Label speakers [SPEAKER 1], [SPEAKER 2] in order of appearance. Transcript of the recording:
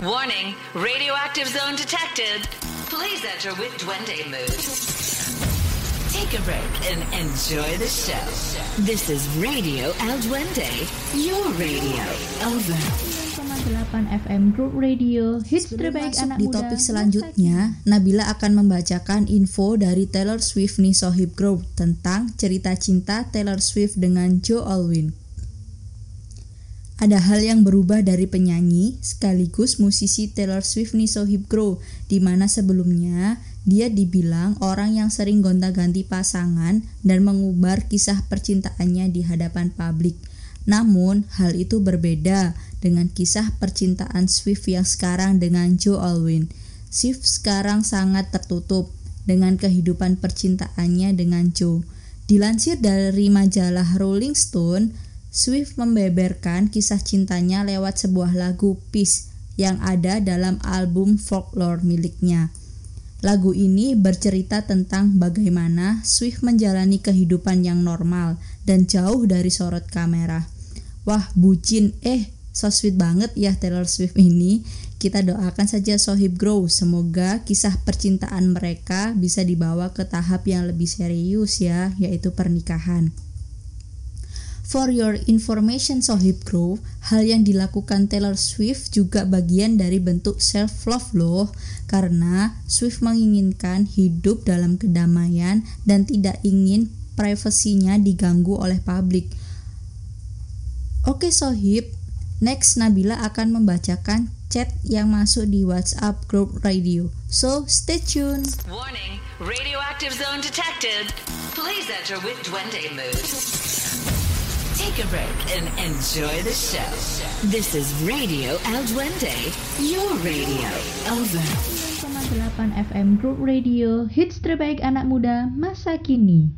[SPEAKER 1] Warning, radioactive zone detected. Please enter with Duende mood. Take a break and enjoy the show. This is Radio El Duende, your radio. Over.
[SPEAKER 2] 8 FM Group Radio Hits terbaik anak
[SPEAKER 3] di
[SPEAKER 2] muda
[SPEAKER 3] topik
[SPEAKER 2] masa
[SPEAKER 3] selanjutnya, Nabila akan membacakan info dari Taylor Swift nih Sohib Group tentang cerita cinta Taylor Swift dengan Joe Alwyn. Ada hal yang berubah dari penyanyi sekaligus musisi Taylor Swift nih Sohib di mana sebelumnya dia dibilang orang yang sering gonta-ganti pasangan dan mengubar kisah percintaannya di hadapan publik. Namun, hal itu berbeda dengan kisah percintaan Swift yang sekarang dengan Joe Alwyn. Swift sekarang sangat tertutup dengan kehidupan percintaannya dengan Joe. Dilansir dari majalah Rolling Stone, Swift membeberkan kisah cintanya lewat sebuah lagu Peace yang ada dalam album folklore miliknya. Lagu ini bercerita tentang bagaimana Swift menjalani kehidupan yang normal dan jauh dari sorot kamera. Wah, bucin, eh, so sweet banget ya Taylor Swift ini. Kita doakan saja Sohib Grow, semoga kisah percintaan mereka bisa dibawa ke tahap yang lebih serius ya, yaitu pernikahan. For your information Sohib Grow, hal yang dilakukan Taylor Swift juga bagian dari bentuk self-love loh karena Swift menginginkan hidup dalam kedamaian dan tidak ingin privasinya diganggu oleh publik. Oke Sohib, next Nabila akan membacakan chat yang masuk di WhatsApp group radio. So stay tuned.
[SPEAKER 1] Warning, radioactive zone detected. Please enter with Duende mood. Take a break and enjoy the show. This is Radio El Duende, your radio. Over.
[SPEAKER 2] 8 FM Group Radio Hits terbaik anak muda masa kini